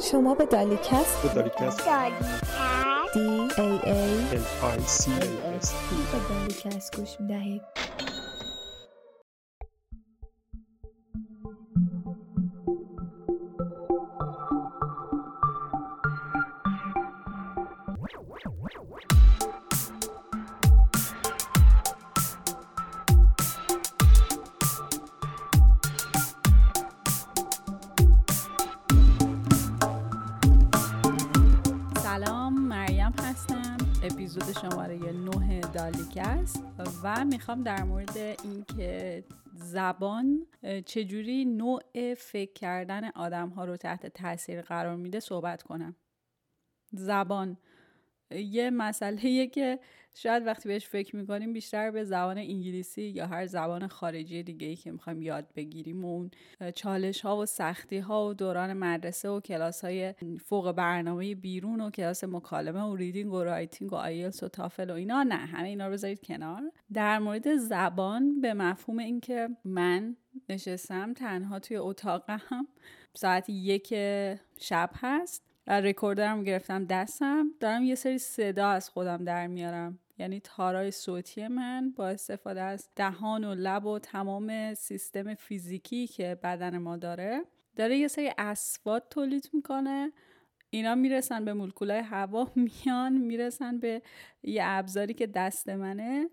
شما به دالیکست به دالیکست. دی ای ای L I C A S به دالیکست گوش می‌دهید. می‌خوام در مورد اینکه زبان چجوری نوع فکر کردن آدم ها رو تحت تاثیر قرار میده صحبت کنم. زبان. یه مسئله که شاید وقتی بهش فکر می‌کنیم بیشتر به زبان انگلیسی یا هر زبان خارجی دیگه ای که می‌خوایم یاد بگیریم و اون چالش ها و سختی ها و دوران مدرسه و کلاس های فوق برنامه بیرون و کلاس مکالمه و reading و writing و آیلتس و تافل و اینا نه همه اینا رو بذارید کنار. در مورد زبان به مفهوم اینکه من نشستم تنها توی اتاقم ساعت یک شب هست. و رکوردرم گرفتم دستم دارم یه سری صدا از خودم در میارم. یعنی تارای صوتی من با استفاده از دهان و لب و تمام سیستم فیزیکی که بدن ما داره داره یه سری اسوات تولید می‌کنه. اینا می‌رسن به مولکولای هوا میان می‌رسن به یه ابزاری که دست منه.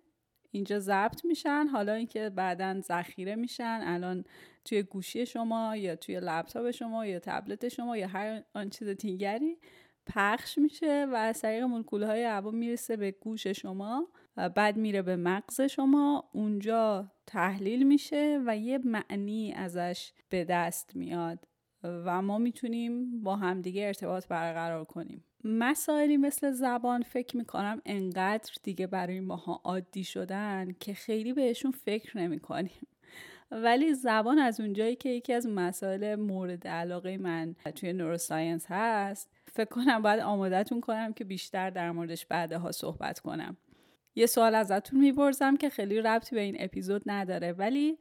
اینجا ضبط میشن حالا اینکه بعدا ذخیره میشن الان توی گوشی شما یا توی لپتاپ شما یا تبلت شما یا هر آن چیز دیگری پخش میشه و از طریق مولکولهای هوا می‌رسه به گوش شما و بعد میره به مغز شما. اونجا تحلیل میشه و یه معنی ازش به دست میاد و ما می‌تونیم با همدیگه ارتباط برقرار کنیم. مسائلی مثل زبان فکر می‌کنم انقدر دیگه برای ماها عادی شدن که خیلی بهشون فکر نمی‌کنیم. ولی زبان از اونجایی که یکی از مسائل مورد علاقه من توی نوروساینس هست فکر کنم باید آمادتون کنم که بیشتر در موردش بعدها صحبت کنم. یه سوال ازتون می‌پرسم که خیلی ربطی به این اپیزود نداره ولی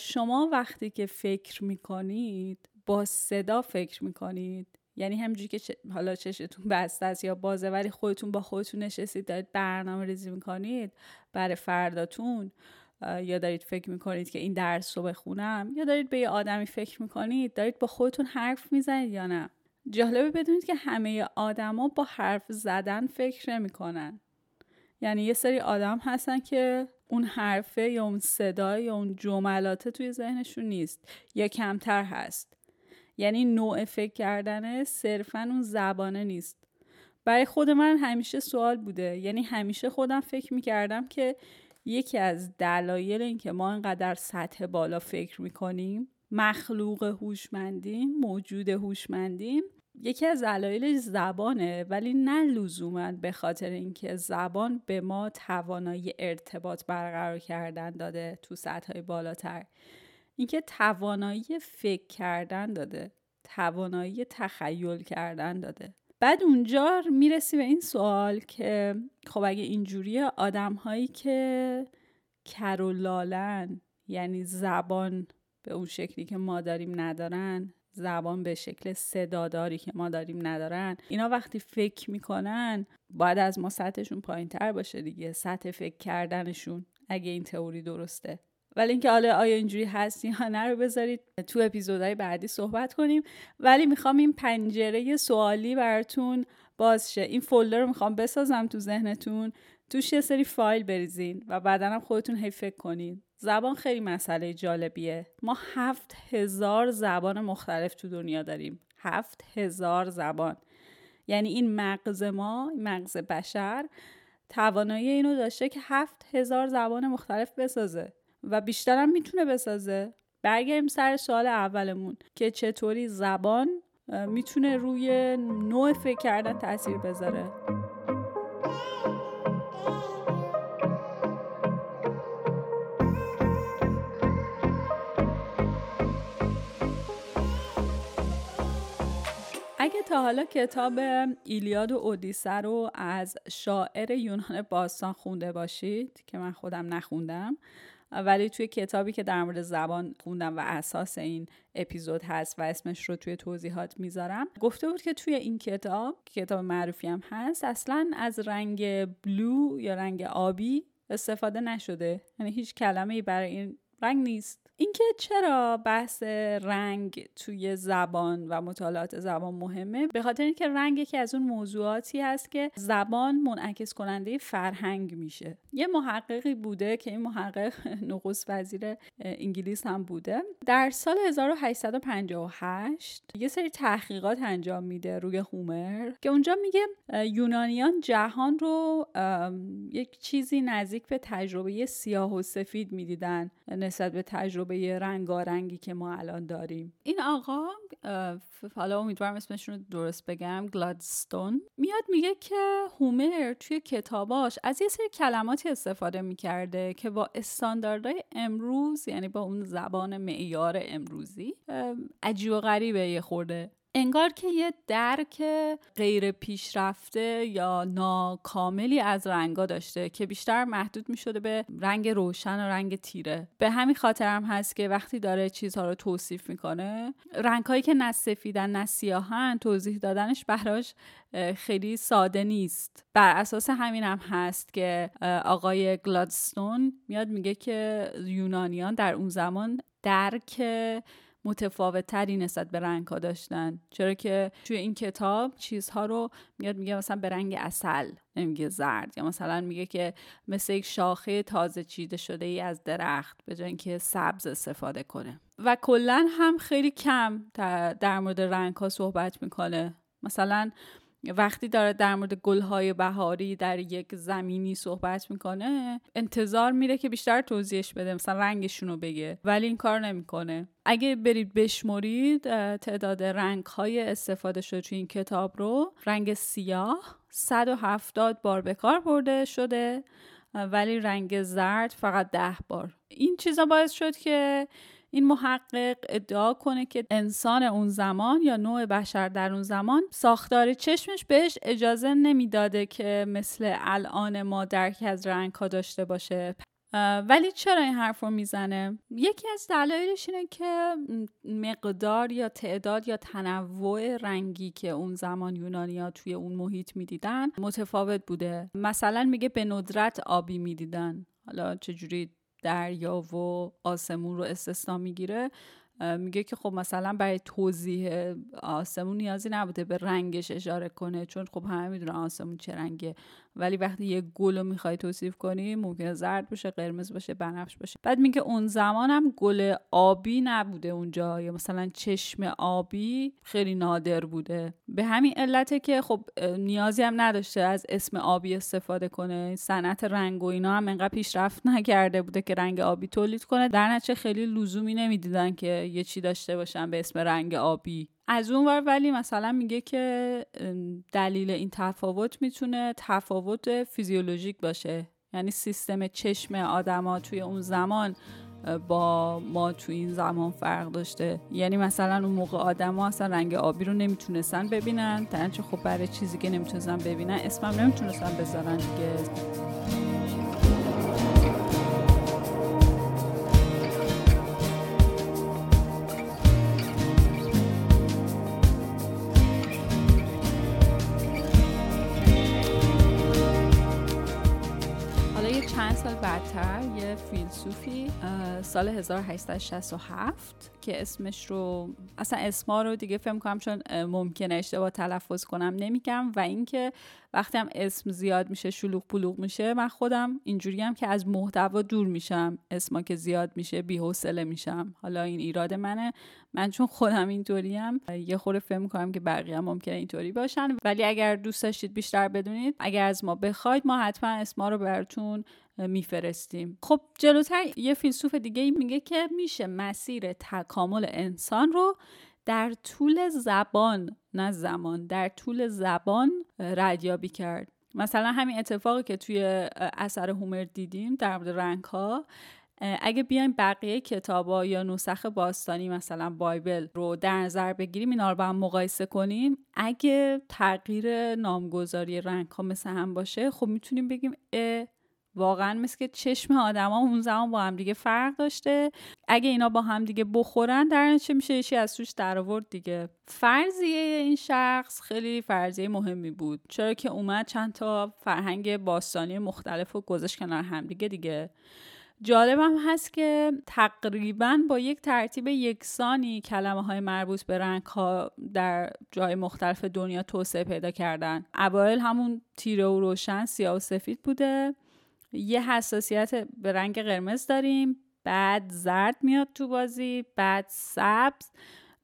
شما وقتی که فکر می‌کنید با صدا فکر می‌کنید؟ یعنی همجوری که حالا چشتون بسته است یا بازه ولی خودتون با خودتون نشستید دارید برنامه ریزی می‌کنید برای فرداتون یا دارید فکر می‌کنید که این درس رو بخونم یا دارید به یه آدمی فکر می‌کنید دارید با خودتون حرف می‌زنید یا نه؟ جالبه بدونید که همه آدما با حرف زدن فکر نمی‌کنن. یعنی یه سری آدم هستن که اون حرفه یا اون صدا یا اون جملاته توی ذهنشون نیست یا کمتر هست. یعنی نوع فکر کردنه صرفا اون زبانه نیست. برای خود من همیشه سوال بوده. یعنی همیشه خودم فکر می‌کردم که یکی از دلایل اینکه ما انقدر سطح بالا فکر می‌کنیم مخلوق هوشمندیم موجود هوشمندیم یکی از دلایلش زبانه ولی نه لزوما به خاطر اینکه زبان به ما توانایی ارتباط برقرار کردن داده تو سطح بالاتر. اینکه توانایی فکر کردن داده توانایی تخیل کردن داده. بعد اونجا می‌رسی به این سوال که خب اگه اینجوریه آدم هایی که کرولالن یعنی زبان به اون شکلی که ما داریم ندارن زبان به شکل صداداری که ما داریم ندارن اینا وقتی فکر می‌کنن باید از ما سطحشون پایین تر باشه دیگه سطح فکر کردنشون اگه این تئوری درسته. ولی اینکه حالا آیا اینجوری هست یا نه رو بذارید تو اپیزودهای بعدی صحبت کنیم. ولی می‌خوام این پنجره سوالی براتون باز شه. این فولدر رو می‌خوام بسازم تو ذهنتون. توش یه سری فایل بریزین و بعدا هم خودتون هی فکر کنین. زبان خیلی مسئله جالبیه. ما هفت هزار زبان مختلف تو دنیا داریم. هفت هزار زبان. یعنی این مغز ما مغز بشر توانایی اینو داشته که هفت هزار زبان مختلف بسازه. و بیشترم می‌تونه بسازه. برگردیم سر سوال اولمون که چطوری زبان می‌تونه روی نوع فکر کردن تاثیر بذاره. اگه تا حالا کتاب ایلیاد و اودیسه رو از شاعر یونان باستان خونده باشید که من خودم نخوندم ولی توی کتابی که در مورد زبان خوندم و اساس این اپیزود هست و اسمش رو توی توضیحات می‌ذارم گفته بود که توی این کتاب کتاب معروفی هم هست اصلا از رنگ بلو یا رنگ آبی استفاده نشده. یعنی هیچ کلمه ای برای این رنگ نیست. اینکه چرا بحث رنگ توی زبان و مطالعات زبان مهمه؟ به خاطر اینکه رنگ یکی از اون موضوعاتی هست که زبان منعکس کننده فرهنگ میشه. یه محققی بوده که این محقق نخست وزیر انگلیس هم بوده. در سال 1858 یه سری تحقیقات انجام میده روی هومر که اونجا میگه یونانیان جهان رو یک چیزی نزدیک به تجربه سیاه و سفید می‌دیدن نسبت به تجربه تجربه رنگارنگی که ما الان داریم. این آقا حالا امیدوارم اسمشون رو درست بگم گلادستون میاد میگه که هومر توی کتاباش از یه سری کلماتی استفاده می‌کرده که با استانداردهای امروز یعنی با اون زبان معیار امروزی عجیب و غریبه یه خورده. انگار که یه درک غیر پیشرفته یا ناکاملی از رنگا داشته که بیشتر محدود می شده به رنگ روشن و رنگ تیره. به همین خاطر هم هست که وقتی داره چیزها رو توصیف می‌کنه رنگهایی که نه سفیدن نه سیاهن توضیح دادنش براش خیلی ساده نیست. بر اساس همین هم هست که آقای گلادستون میاد میگه که یونانیان در اون زمان درک متفاوت تری نسبت به رنگ ها داشتن. چرا که توی این کتاب چیزها رو میاد میگه مثلا به رنگ اصل نمیگه زرد. یا مثلا میگه که مثل یک شاخه تازه چیده شده ای از درخت به جای اینکه سبز استفاده کنه. و کلا هم خیلی کم در مورد رنگ ها صحبت می‌کنه. مثلا وقتی داره در مورد گلهای بهاری در یک زمینی صحبت می‌کنه انتظار میره که بیشتر توضیحش بده مثلا رنگشون رو بگه. ولی این کار نمی‌کنه. اگه برید بشمرید تعداد رنگ های استفاده شده توی این کتاب رو رنگ سیاه 170 بار به کار برده شده ولی رنگ زرد فقط ده بار. این چیزا باعث شد که این محقق ادعا کنه که انسان اون زمان یا نوع بشر در اون زمان ساختار چشمش بهش اجازه نمی‌داده که مثل الان ما درک از رنگ ها داشته باشه. ولی چرا این حرف رو می‌زنه؟ یکی از دلایلش اینه که مقدار یا تعداد یا تنوع رنگی که اون زمان یونانیا توی اون محیط می‌دیدن متفاوت بوده. مثلا میگه به ندرت آبی می‌دیدن. حالا چجوری دریا و آسمون رو استثنا می‌گیره میگه که خب مثلا برای توضیح آسمون نیازی نبوده به رنگش اشاره کنه چون خب همه می‌دونن آسمون چه رنگه. ولی وقتی یه گل رو می‌خوای توصیف کنی ممکنه زرد باشه قرمز باشه بنفش باشه. بعد میگه اون زمان هم گل آبی نبوده اونجا. یا مثلا چشم آبی خیلی نادر بوده. به همین علته که خب نیازی هم نداشته از اسم آبی استفاده کنه. صنعت رنگ و اینا هم انقدر پیشرفت نکرده بوده که رنگ آبی تولید کنه. در نتیجه خیلی لزومی نمی‌دیدن که یه چی داشته باشن به اسم رنگ آبی. از اون ور ولی مثلا میگه که دلیل این تفاوت می‌تونه تفاوت فیزیولوژیک باشه. یعنی سیستم چشم آدما توی اون زمان با ما تو این زمان فرق داشته. یعنی مثلا اون موقع آدما اصلا رنگ آبی رو نمی‌تونستن ببینن. در خب برای چیزی که نمی‌تونستن ببینن اسمم نمی‌تونستن بذارن دیگه. فیلسوفی سال 1867 که اسمش رو اصلا اسما رو دیگه فهم کنم چون ممکنه اشتباه تلفظ کنم نمیگم. و اینکه وقتی هم اسم زیاد میشه شلوغ پلوغ میشه من خودم اینجوری هم که از محتوا دور میشم. اسما که زیاد میشه بی‌حوصله میشم. حالا این ایراد منه. من چون خودم اینطوری هم یه خورده فهم کنم که بقیه هم ممکنه اینطوری باشن. ولی اگر دوست داشتید بیشتر بدونید اگر از ما بخواید ما حتما اسما رو براتون میفرستیم. خب جلوتر یه فیلسوف دیگه میگه که میشه مسیر تکامل انسان رو در طول زبان نه زمان در طول زبان ردیابی کرد. مثلا همین اتفاقی که توی اثر هومر دیدیم در مورد رنگ ها اگه بیایم بقیه کتابا یا نسخ باستانی مثلا بایبل رو در نظر بگیریم اینا رو با هم مقایسه کنیم اگه تغییر نامگذاری رنگ ها مثل هم باشه خب می‌تونیم بگیم واقعا مثل که چشم آدما اون زمان با هم دیگه فرق داشته. اگه اینا با هم دیگه بخورن در چه میشه یکی از توش در آورد دیگه. فرضیه این شخص خیلی فرضیه مهمی بود. چرا که اومد چند تا فرهنگ باستانی مختلف و گذاشت کنار هم دیگه دیگه. جالبم هست که تقریبا با یک ترتیب یکسانی کلمه های مربوط به رنگ ها در جای مختلف دنیا توسعه پیدا کردن. اوایل همون تیره و روشن سیاه و سفید بوده. یه حساسیت به رنگ قرمز داریم بعد زرد میاد تو بازی بعد سبز.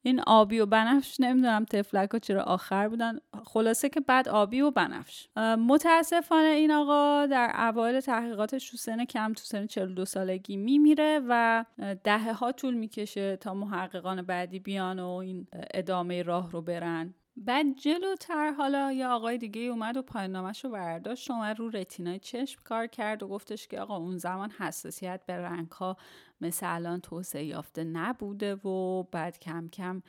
این آبی و بنفش نمی‌دونم تفلک ها چرا آخر بودن. خلاصه که بعد آبی و بنفش. متاسفانه این آقا در اوایل تحقیقاتش تو سن کم تو سن 42 سالگی میمیره و دهه ها طول می‌کشه تا محققان بعدی بیان و این ادامه راه رو برن. بعد جلوتر حالا یه آقای دیگه اومد و پایان نامش رو برداشت اومد رو رتینای چشم کار کرد و گفتش که آقا اون زمان حساسیت به رنگ ها مثل الان توسعه یافته نبوده و بعد کم کم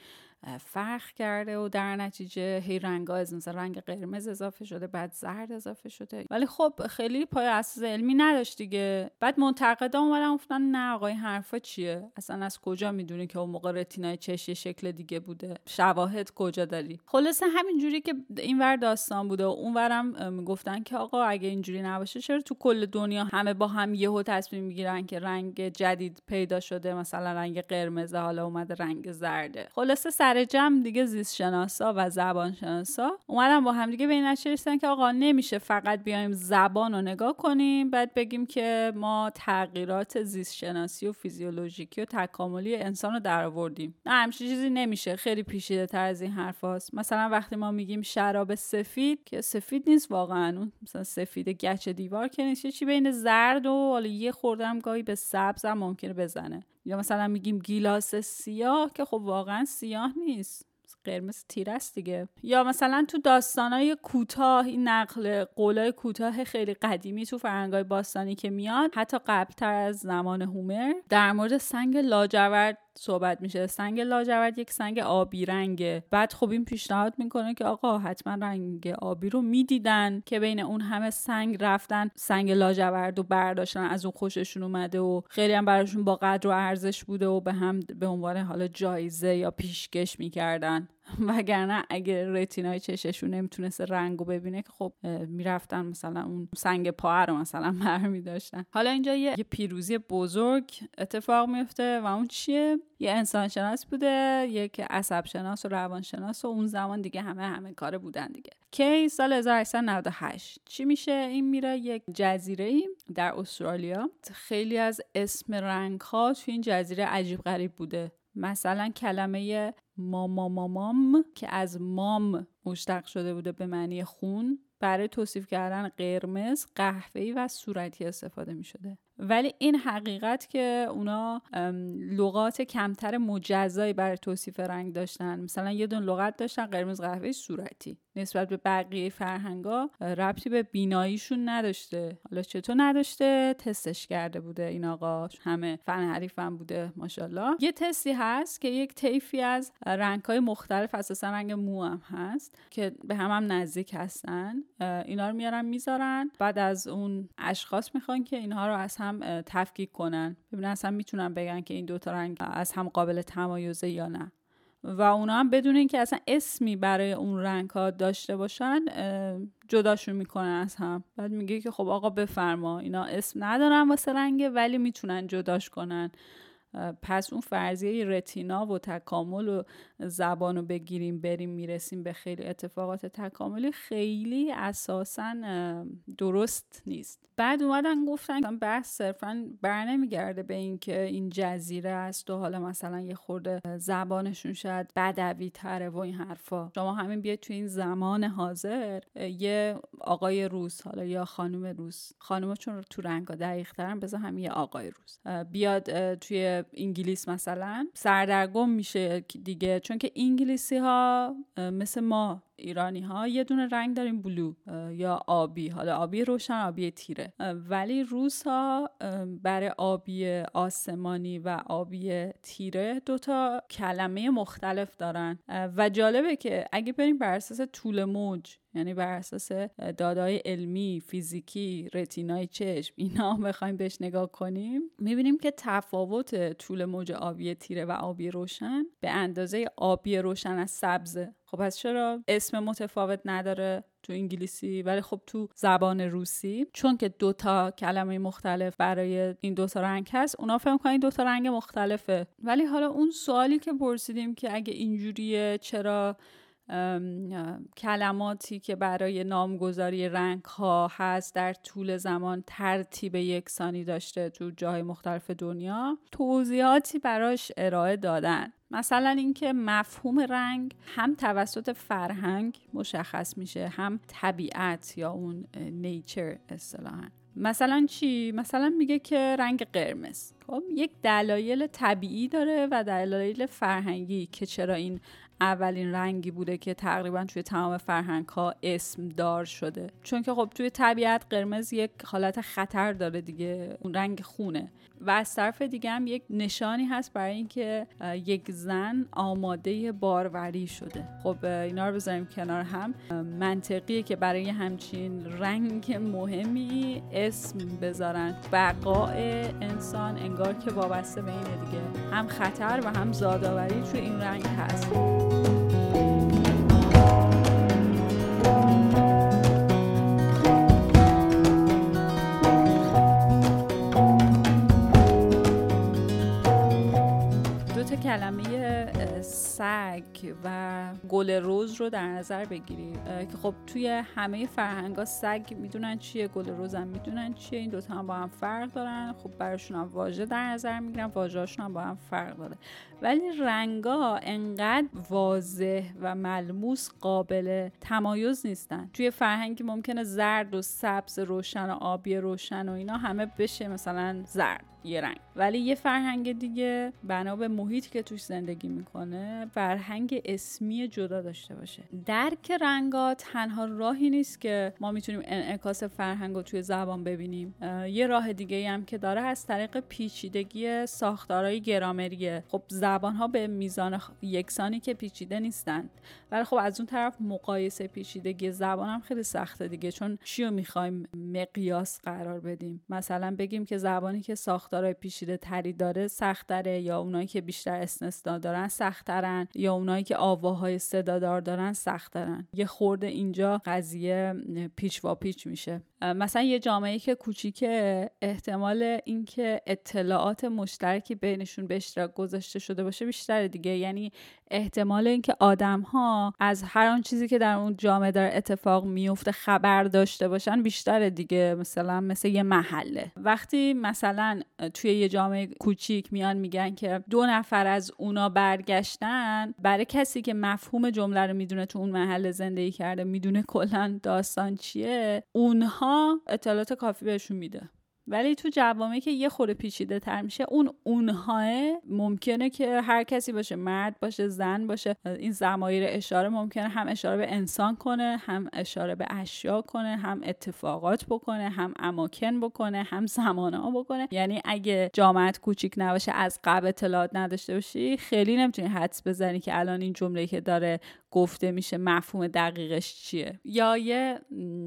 فرق کرده و در نتیجه هی رنگ از مثلا رنگ قرمز اضافه شده بعد زرد اضافه شده. ولی خب خیلی پای اساس علمی نداشت دیگه. بعد منتقدا اومدن گفتن نه آقای حرفا چیه؟ اصلا از کجا می‌دونی که اون موقع رتینای چشی شکل دیگه بوده؟ شواهد کجا داری؟ خلاصه همینجوری که اینور داستان بوده و اونورم می‌گفتن که آقا اگه اینجوری نباشه چرا تو کل دنیا همه با هم یهو تصمیم می‌گیرن که رنگ جدید پیدا شده مثلا رنگ قرمز حالا اومده رنگ زرده خلاصه سر جمع دیگه زیست شناسا و زبان شناسا اومدن با هم دیگه به این که آقا نمیشه فقط بیایم زبان رو نگاه کنیم بعد بگیم که ما تغییرات زیست شناسی و فیزیولوژیکی و تکاملی انسان رو در آوردیم. نه همچین چیزی نمیشه. خیلی پیچیده تر از این حرف هست. مثلا وقتی ما میگیم شراب سفید که سفید نیست واقعا. اون مثلا سفید گچ دیوار که نیست. چی بین زرد و حالا یه خوردم گاهی به سبز هم ممکنه بزنه. یا مثلا میگیم گیلاس سیاه که خب واقعا سیاه نیست. قرمز تیره است دیگه. یا مثلا تو داستانای کوتاه این نقل قولای کوتاه خیلی قدیمی تو فرنگای باستانی که میاد حتی قبلتر از زمان هومر در مورد سنگ لاجورد صحبت میشه. سنگ لاجورد یک سنگ آبی رنگه. بعد خب این پیشنهاد می‌کنه که آقا حتما رنگ آبی رو می‌دیدن که بین اون همه سنگ رفتن سنگ لاجورد و برداشتن. از اون خوششون اومده و خیلی هم براشون با قدر و ارزش بوده و به هم به عنوان حالا جایزه یا پیشکش می‌کردن. وگرنه اگه رتینای چششون نمی‌تونست رنگ رو ببینه که خب می‌رفتن مثلا اون سنگ پاه رو مثلا برمی داشتن حالا اینجا یه پیروزی بزرگ اتفاق میفته و اون چیه؟ یه انسان شناس بوده یک عصب شناس و روان شناس و اون زمان دیگه همه همه کاره بودن دیگه. کی سال 1898 چی میشه؟ این میره یک جزیره ای در استرالیا. خیلی از اسم رنگ ها تو این جزیره عجیب غریب بوده. مثلا کلمه ماما که از مام مشتق شده بوده به معنی خون برای توصیف کردن قرمز، قهوه‌ای و صورتی استفاده می شده. ولی این حقیقت که اونا لغات کمتر مجزایی برای توصیف رنگ داشتن مثلا یه دون لغت داشتن قرمز قهوه صورتی نسبت به بقیه فرهنگا ربطی به بیناییشون نداشته. حالا چطور نداشته؟ تستش کرده بوده این آقا. همه فن حریفم بوده ماشاءالله. یه تستی هست که یک طیفی از رنگهای مختلف اساسا رنگ مو هم هست که به هم هم نزدیک هستن. اینا رو میارن می‌ذارن. بعد از اون اشخاص می‌خوان که اینها رو از هم تفکیک کنن. ببینن اصلا می‌تونن بگن که این دوتا رنگ از هم قابل تمایزه یا نه. و اونا هم بدون اینکه اصلا اسمی برای اون رنگ ها داشته باشن جداشون می‌کنن از هم. بعد میگه که خب آقا بفرما اینا اسم ندارن واسه رنگه ولی می‌تونن جداش کنن. پس اون فرضیه رتینا و تکامل و زبان رو بگیریم بریم می‌رسیم به خیلی اتفاقات تکاملی خیلی اساسا درست نیست. بعد اومدن گفتن بحث صرفا بر نمیگرده به اینکه این جزیره است و حالا مثلا یه خورده زبانشون شاید بدوی تره و این حرفا. شما همین بیاید تو این زمان حاضر یه آقای روس حالا یا خانم روس خانم چون تو رنگا دقیق ترن بذار همین یه آقای روس بیاد توی انگلیس مثلا سردرگم میشه دیگه چون که انگلیسی ها مثل ما ایرانی ها یه دونه رنگ داریم بلو یا آبی. حالا آبی روشن آبی تیره. ولی روس ها برای آبی آسمانی و آبی تیره دوتا کلمه مختلف دارن. و جالبه که اگه بریم بر اساس طول موج یعنی بر اساس دادای علمی فیزیکی رتینای چشم اینا بخوایم بهش نگاه کنیم می‌بینیم که تفاوت طول موج آبی تیره و آبی روشن به اندازه آبی روشن از سبزه خب پس چرا اسم متفاوت نداره تو انگلیسی ولی خب تو زبان روسی؟ چون که دوتا کلمه مختلف برای این دوتا رنگ هست اونا فهم کنن این دوتا رنگ مختلفه. ولی حالا اون سوالی که پرسیدیم که اگه اینجوریه چرا کلماتی که برای نامگذاری رنگ ها هست در طول زمان ترتیب یکسانی داشته تو جای مختلف دنیا توضیحاتی براش ارائه دادن. مثلا اینکه مفهوم رنگ هم توسط فرهنگ مشخص میشه هم طبیعت یا اون نیچر اصطلاحا. مثلا چی؟ مثلا میگه که رنگ قرمز. خب یک دلایل طبیعی داره و دلایل فرهنگی که چرا این اولین رنگی بوده که تقریبا توی تمام فرهنگ ها اسم دار شده. چون که خب توی طبیعت قرمز یک حالت خطر داره دیگه. اون رنگ خونه. و از طرف دیگه هم یک نشانی هست برای اینکه یک زن آماده باروری شده. خب اینا رو بذاریم کنار هم. منطقیه که برای همچین رنگ مهمی اسم بذارن. بقاء انسان انگار که وابسته به اینه دیگه. هم خطر و هم زادآوری توی این رنگ هست. کلمه سگ و گل روز رو در نظر بگیریم که خب توی همه فرهنگ سگ می‌دونن چیه گل روز هم می‌دونن چیه این دوتا هم با هم فرق دارن. خب براشون هم واژه در نظر می‌گیرن واژهاشون هم با هم فرق داره. ولی رنگا انقدر واضح و ملموس قابل تمایز نیستن. توی فرهنگی ممکنه زرد و سبز روشن و آبی روشن و اینا همه بشه مثلا زرد یه رنگ. ولی یه فرهنگ دیگه بنا به محیطی که توش زندگی می‌کنه فرهنگ اسمی جدا داشته باشه. درک رنگا تنها راهی نیست که ما می‌تونیم انعکاس فرهنگ رو توی زبان ببینیم. یه راه دیگه هم که داره از طریق پیچیدگی ساختارهای گرامریه. خب ها به میزان یکسانی که پیچیده نیستند. ولی خب از اون طرف مقایسه پیچیدگی زبان هم خیلی سخته دیگه چون چیو می‌خوایم مقیاس قرار بدیم؟ مثلا بگیم که زبانی که ساختارهای پیچیده تری داره سختره یا اونایی که بیشتر استثنا دارن سختترن یا اونایی که آواهای صدادار دارن سختترن یه خورده اینجا قضیه پیچ و پیچ میشه. مثلا یه جامعه که کوچیکه احتمال اینکه اطلاعات مشترکی بینشون به اشتراک گذاشته شده باشه بیشتره دیگه. یعنی احتمال اینکه آدم ها از هر آن چیزی که در اون جامعه داره اتفاق میفته خبر داشته باشن بیشتره دیگه مثلا مثل یه محله. وقتی مثلا توی یه جامعه کوچیک میان میگن که دو نفر از اونا برگشتن برای کسی که مفهوم جمله رو می‌دونه تو اون محله زندگی کرده می‌دونه کلا داستان چیه اونها اطلاعات کافی بهشون میده. ولی تو جوامعی که یه خورده پیچیده تر میشه اون اونها ممکنه که هر کسی باشه مرد باشه زن باشه این زمایر اشاره ممکنه هم اشاره به انسان کنه هم اشاره به اشیا کنه هم اتفاقات بکنه هم اماکن بکنه هم زمانه ها بکنه. یعنی اگه جامعت کوچیک نباشه از قبل اطلاعات نداشته باشی خیلی نمی‌تونی حدس بزنی که الان این جمله که داره گفته میشه مفهوم دقیقش چیه. یا یه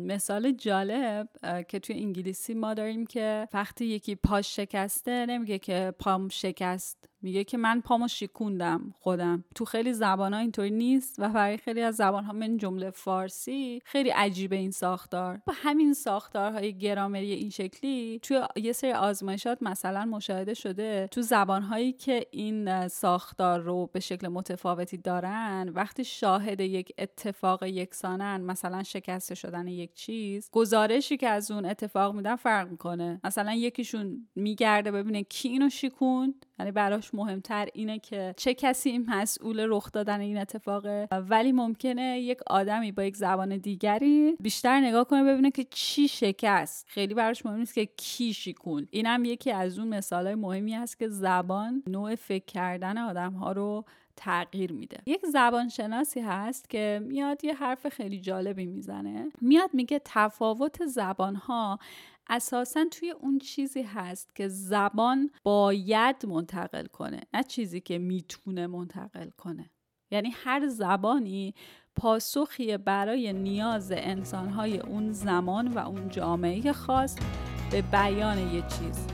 مثال جالب که توی انگلیسی ما داریم که وقتی یکی پاش شکسته نمیگه که پام شکست. میگه که من پامو شیکوندم خودم. تو خیلی زبان ها اینطوری نیست و برای خیلی از زبان ها من جمله فارسی خیلی عجیبه این ساختار. با همین ساختارهای گرامری این شکلی توی یه سری آزمایشات مثلا مشاهده شده تو زبان هایی که این ساختار رو به شکل متفاوتی دارن وقتی شاهد یک اتفاق یکسانن مثلا شکسته شدن یک چیز گزارشی که از اون اتفاق میدن فرق می‌کنه. مثلا یکیشون میگرده ببینه کی اینو شیکوند یعنی براش مهمتر اینه که چه کسی مسئول رخ دادن این اتفاقه. ولی ممکنه یک آدمی با یک زبان دیگری بیشتر نگاه کنه ببینه که چی شکست. خیلی براش مهم نیست که کی شیکون. اینم یکی از اون مثالهای مهمی است که زبان نوع فکر کردن آدم ها رو تغییر میده. یک زبانشناسی هست که میاد یه حرف خیلی جالبی می‌زنه. میاد میگه تفاوت زبانها اساسا توی اون چیزی هست که زبان باید منتقل کنه نه چیزی که می‌تونه منتقل کنه. یعنی هر زبانی پاسخی برای نیاز انسانهای اون زمان و اون جامعه خاص به بیان یه چیز.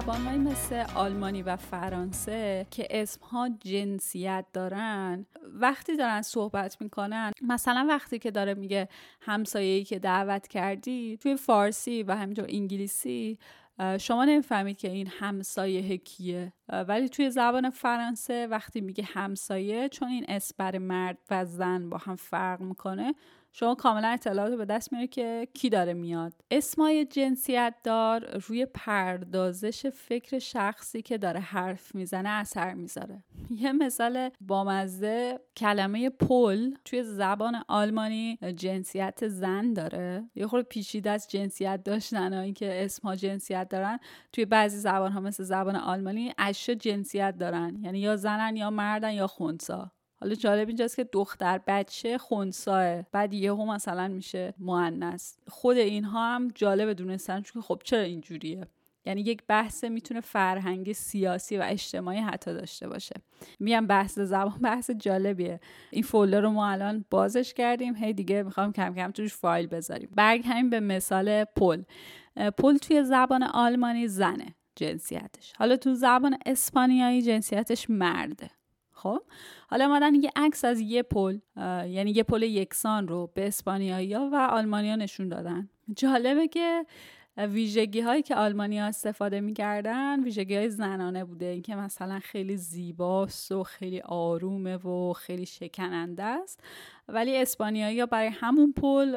زبانهایی مثل آلمانی و فرانسه که اسمها جنسیت دارن وقتی دارن صحبت می‌کنن مثلا وقتی که داره میگه همسایه‌ای که دعوت کردی توی فارسی و همینطور انگلیسی شما نمی‌فهمید که این همسایه کیه. ولی توی زبان فرانسه وقتی میگه همسایه چون این اسم مرد و زن با هم فرق می‌کنه شما کاملا اطلاعات رو به دست میاره که کی داره میاد. اسمای جنسیت دار روی پردازش فکر شخصی که داره حرف می‌زنه اثر می‌ذاره. یه مثال بامزه کلمه پل توی زبان آلمانی جنسیت زن داره. یه خورده پیچیده از جنسیت داشتن این که اسمها جنسیت دارن. توی بعضی زبان ها مثل زبان آلمانی اشیا جنسیت دارن. یعنی یا زنن یا مردن یا خونسا. حالا جالب اینجاست که دختر بچه خونساه بعد یهو مثلا میشه مؤنث. خود اینها هم جالب دونستن چون خب چرا اینجوریه؟ یعنی یک بحث می‌تونه فرهنگی سیاسی و اجتماعی حتی داشته باشه. میگم بحث زبان بحث جالبیه. این فولدر رو ما الان بازش کردیم. هی دیگه می‌خوام کم کم توش فایل بذاریم. برگردیم به مثال پل. پل توی زبان آلمانی زنه جنسیتش. حالا تو زبان اسپانیایی جنسیتش مرده. خب حالا مادن یه عکس از یه پل یعنی یه پل یکسان رو به اسپانیایی ها و آلمانیا نشون دادن. جالبه که ویژگی هایی که آلمانی ها استفاده می‌کردن ویژگی های زنانه بوده اینکه مثلا خیلی زیباست و خیلی آرومه و خیلی شکننده است. ولی اسپانیایی برای همون پل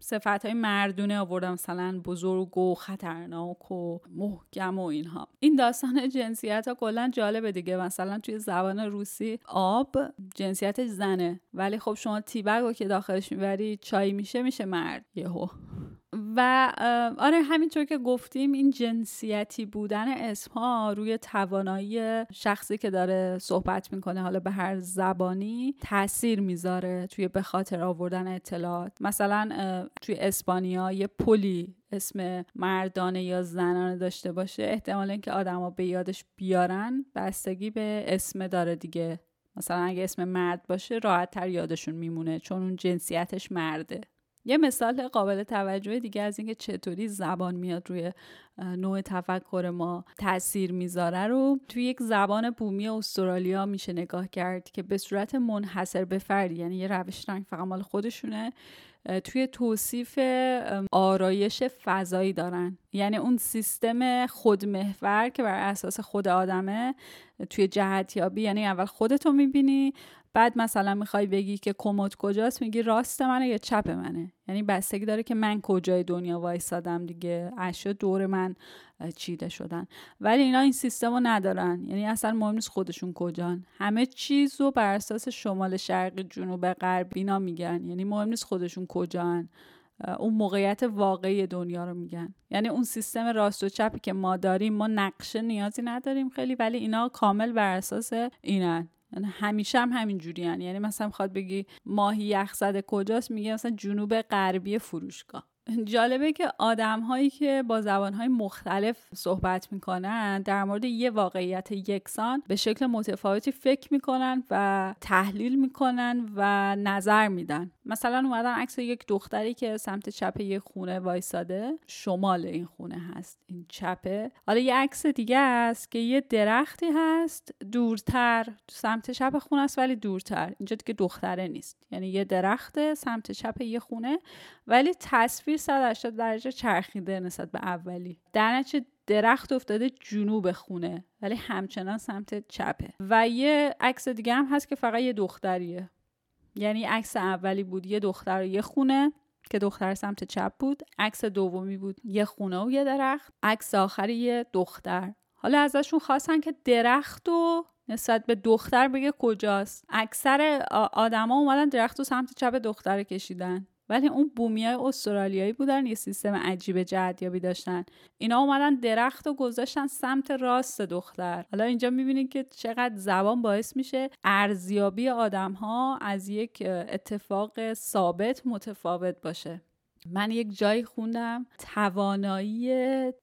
صفت های مردونه آوردم مثلا بزرگ و خطرناک و محکم و اینها. این داستان جنسیت ها کلا جالبه دیگه. مثلا توی زبان روسی آب جنسیتش زنه. ولی خب شما تیبگ رو که داخلش می‌بری چای میشه میشه مرد. یهو. و آره همینطور که گفتیم این جنسیتی بودن اسم ها روی توانایی شخصی که داره صحبت می‌کنه حالا به هر زبانی تاثیر می‌ذاره توی به خاطر آوردن اطلاعات. مثلا توی اسپانیا یه پلی اسم مردانه یا زنانه داشته باشه احتمال اینکه آدما به یادش بیارن بستگی به اسم داره دیگه. مثلا اگه اسم مرد باشه راحت تر یادشون میمونه چون اون جنسیتش مرده. یه مثال قابل توجه دیگه از اینکه چطوری زبان میاد روی نوع تفکر ما تاثیر می‌ذاره رو توی یک زبان بومی استرالیا میشه نگاه کرد که به صورت منحصر به فردی یعنی یه روش رنگ فقط مال خودشونه توی توصیف آرایش فضایی دارن. یعنی اون سیستم خودمحور که بر اساس خود آدمه توی جهتیابی یعنی اول خودتو می‌بینی بعد مثلا می‌خوای بگی که کمد کجاست میگی راست منه یا چپ منه؟ یعنی بستگی داره که من کجای دنیا وایسادم دیگه. اشیا دور من چیده شدن. ولی اینا این سیستم رو ندارن. یعنی اصلا مهم نیست خودشون کجان. همه چیز رو بر اساس شمال شرق جنوب غرب اینا میگن. یعنی مهم نیست خودشون کجان. اون موقعیت واقعی دنیا رو میگن. یعنی اون سیستم راست و چپی که ما داریم ما نقشه نیازی نداریم خیلی ولی اینا کامل بر اساس اینن. همیشه هم همین جوری هن. یعنی مثلا می‌خواد بگی ماهی یخ زده کجاست میگه مثلا جنوب غربی فروشگاه جالبه که آدم هایی که با زبان های مختلف صحبت می‌کنن در مورد یه واقعیت یکسان به شکل متفاوتی فکر می‌کنن و تحلیل می‌کنن و نظر میدن مثلا اومدن عکس یک دختری که سمت چپ یه خونه وایساده شمال این خونه هست این چپه. حالا یه عکس دیگه است که یه درختی هست دورتر. سمت چپ خونه است ولی دورتر. اینجا دیگه دختره نیست. یعنی یه درخت سمت چپ یه خونه ولی تصویر 180 درجه چرخیده نسبت به اولی. در درخت افتاده جنوب خونه ولی همچنان سمت چپه. و یه عکس دیگه هم هست که فقط یه دختریه. یعنی عکس اولی بود یه دختر و یه خونه که دختر سمت چپ بود. عکس دومی بود یه خونه و یه درخت. عکس آخری یه دختر. حالا ازشون خواستن که درخت و نسبت به دختر بگه کجاست. اکثر آدما اومدن درخت و سمت چپ دختر کشیدن. ولی اون بومیای استرالیایی بودن یه سیستم عجیب جهتیابی داشتن. اینا اومدن درخت و گذاشتن سمت راست دختر. حالا اینجا می‌بینید که چقدر زبان باعث میشه ارزیابی آدم ها از یک اتفاق ثابت متفاوت باشه. من یک جایی خوندم توانایی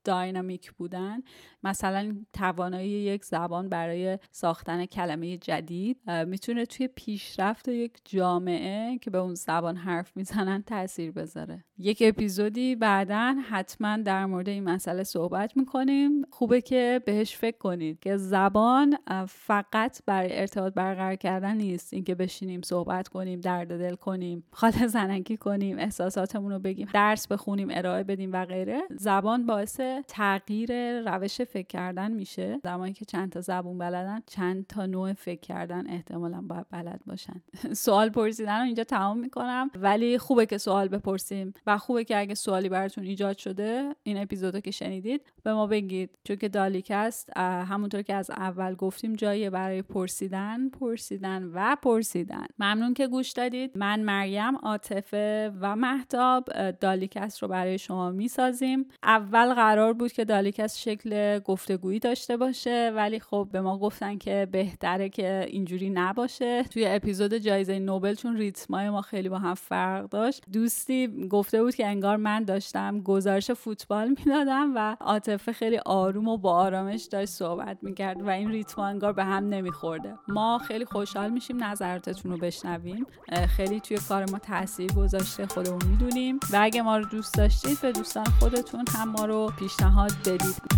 داینامیک بودن. مثلا توانایی یک زبان برای ساختن کلمه جدید. می‌تونه توی پیشرفت یک جامعه که به اون زبان حرف می‌زنن تاثیر بذاره. یک اپیزودی بعدا حتما در مورد این مسئله صحبت می‌کنیم. خوبه که بهش فکر کنید که زبان فقط برای ارتباط برقرار کردن نیست. اینکه بشینیم صحبت کنیم درد دل کنیم خاله زنکی کنیم احساساتمون رو بگیم. درس بخونیم ارائه بدیم و غیره. زبان باعث تغییر روش فکر کردن میشه. زمانی که چند تا زبون بلدن چند تا نوع فکر کردن احتمالا باید بلد باشن. سوال پرسیدن رو اینجا تمام می‌کنم. ولی خوبه که سوال بپرسیم و خوبه که اگه سوالی براتون ایجاد شده این اپیزودو که شنیدید به ما بگید. چون که دالیکست همونطور که از اول گفتیم جایی برای پرسیدن پرسیدن و پرسیدن. ممنون که گوش دادید. من مریم عاطفه و محتاب دالیکست رو برای شما می‌سازیم. اول قرار بود که دالیکست شکل گفتگویی داشته باشه ولی خب به ما گفتن که بهتره که اینجوری نباشه. توی اپیزود جایزه نوبل چون ریتمای ما خیلی با هم فرق داشت دوستی گفته بود که انگار من داشتم گزارش فوتبال می‌دادم و عاطفه خیلی آروم و با آرامش داشت صحبت می‌کرد و این ریتم انگار به هم نمیخورده. ما خیلی خوشحال میشیم نظراتتون رو بشنویم. خیلی توی کار ما تاثیر گذاشته خودمون می‌دونیم. و اگه ما رو دوست داشتید به دوستان خودتون هم ما رو پیشنهاد بدید.